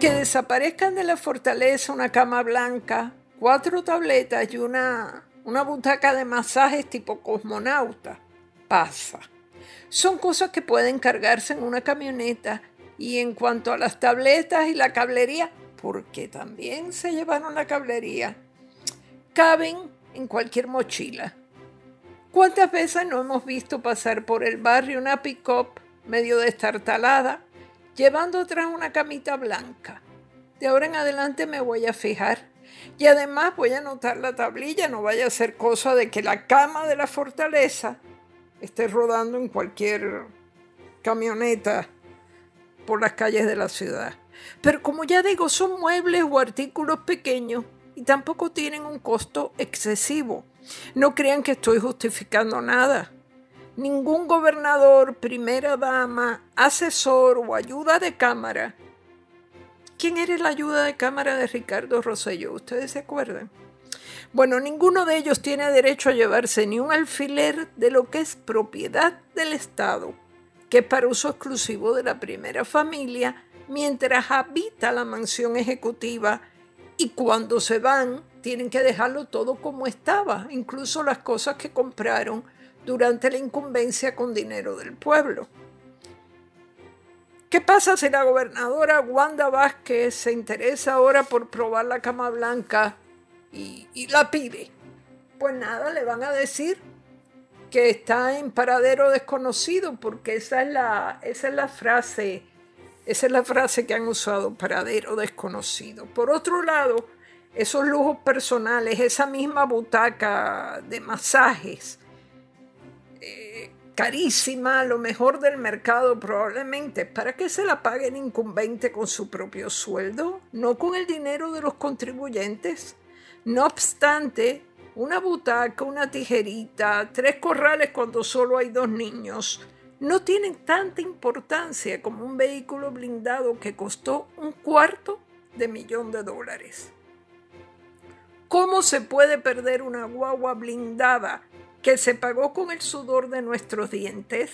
Que desaparezcan de la fortaleza una cama blanca, cuatro tabletas y una, una butaca de masajes tipo cosmonauta. Pasa. Son cosas que pueden cargarse en una camioneta. Y en cuanto a las tabletas y la cablería, porque también se llevaron la cablería, caben en cualquier mochila. ¿Cuántas veces no hemos visto pasar por el barrio una pick-up medio destartalada, llevando atrás una camita blanca? De ahora en adelante me voy a fijar. Y además voy a anotar la tablilla, no vaya a ser cosa de que la cama de la fortaleza esté rodando en cualquier camioneta por las calles de la ciudad. Pero como ya digo, son muebles o artículos pequeños y tampoco tienen un costo excesivo. No crean que estoy justificando nada. Ningún gobernador, primera dama, asesor o ayuda de cámara. ¿Quién era la ayuda de cámara de Ricardo Rosselló? ¿Ustedes se acuerdan? Bueno, ninguno de ellos tiene derecho a llevarse ni un alfiler de lo que es propiedad del Estado, que es para uso exclusivo de la primera familia, mientras habita la mansión ejecutiva y cuando se van tienen que dejarlo todo como estaba, incluso las cosas que compraron durante la incumbencia con dinero del pueblo. ¿Qué pasa si la gobernadora Wanda Vázquez se interesa ahora por probar la cama blanca y, la pide? Pues nada, le van a decir que está en paradero desconocido, porque esa es la, esa es la frase, esa es la frase que han usado, paradero desconocido. Por otro lado, esos lujos personales, esa misma butaca de masajes, eh, carísima, lo mejor del mercado probablemente, ¿para qué se la pague el incumbente con su propio sueldo? No con el dinero de los contribuyentes. No obstante, una butaca, una tijerita, tres corrales cuando solo hay dos niños, no tienen tanta importancia como un vehículo blindado que costó un cuarto de millón de dólares. ¿Cómo se puede perder una guagua blindada que se pagó con el sudor de nuestros dientes?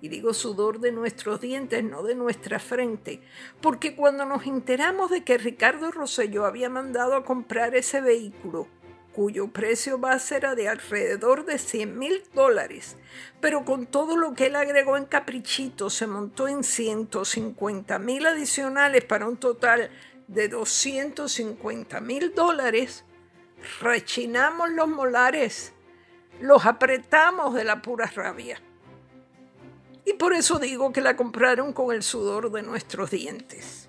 Y digo sudor de nuestros dientes, no de nuestra frente, porque cuando nos enteramos de que Ricardo Rosselló había mandado a comprar ese vehículo, cuyo precio base era de alrededor de 100 mil dólares, pero con todo lo que él agregó en caprichito se montó en 150 mil adicionales para un total de 250 mil dólares, rechinamos los molares, los apretamos de la pura rabia. Y por eso digo que la compraron con el sudor de nuestros dientes.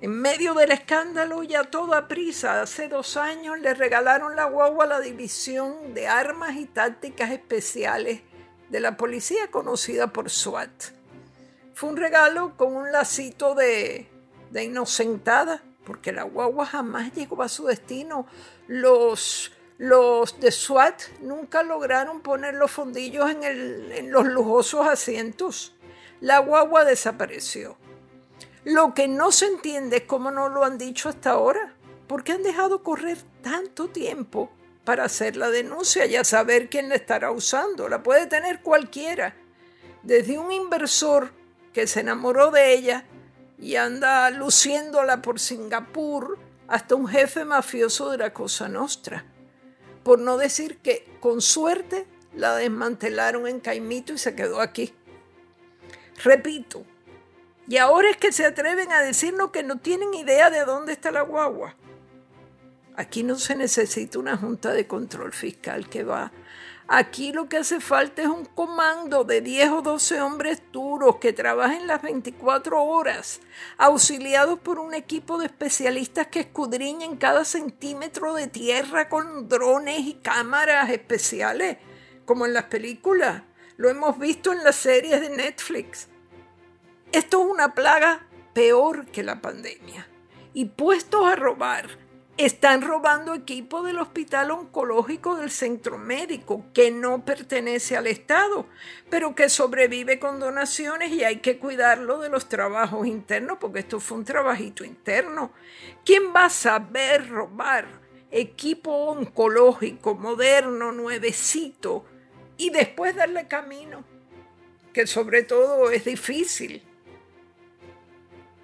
En medio del escándalo y a toda prisa, hace dos años le regalaron la guagua a la División de Armas y Tácticas Especiales de la policía conocida por SWAT. Fue un regalo con un lacito de, de inocentada porque la guagua jamás llegó a su destino. Los, los de SWAT nunca lograron poner los fondillos en, en los lujosos asientos. La guagua desapareció. Lo que no se entiende es cómo no lo han dicho hasta ahora. ¿Por qué han dejado correr tanto tiempo para hacer la denuncia y a saber quién la estará usando? La puede tener cualquiera. Desde un inversor que se enamoró de ella y anda luciéndola por Singapur hasta un jefe mafioso de la Cosa Nostra. Por no decir que con suerte la desmantelaron en Caimito y se quedó aquí. Repito, y ahora es que se atreven a decirnos que no tienen idea de dónde está la guagua. Aquí no se necesita una junta de control fiscal que va Aquí lo que hace falta es un comando de 10 o 12 hombres duros que trabajen las 24 horas, auxiliados por un equipo de especialistas que escudriñen cada centímetro de tierra con drones y cámaras especiales, como en las películas. Lo hemos visto en las series de Netflix. Esto es una plaga peor que la pandemia. Y puestos a robar, están robando equipo del Hospital Oncológico del Centro Médico, que no pertenece al Estado, pero que sobrevive con donaciones y hay que cuidarlo de los trabajos internos, porque esto fue un trabajito interno. ¿Quién va a saber robar equipo oncológico moderno, nuevecito, y después darle camino? Que sobre todo es difícil.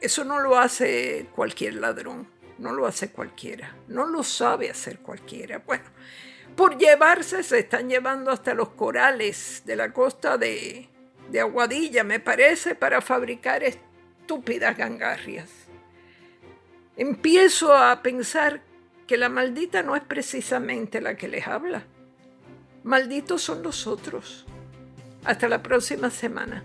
Eso no lo hace cualquier ladrón, no lo hace cualquiera, no lo sabe hacer cualquiera. Bueno, por llevarse se están llevando hasta los corales de la costa de, de Aguadilla, me parece, para fabricar estúpidas gangarrias. Empiezo a pensar que la maldita no es precisamente la que les habla. Malditos son los otros. Hasta la próxima semana.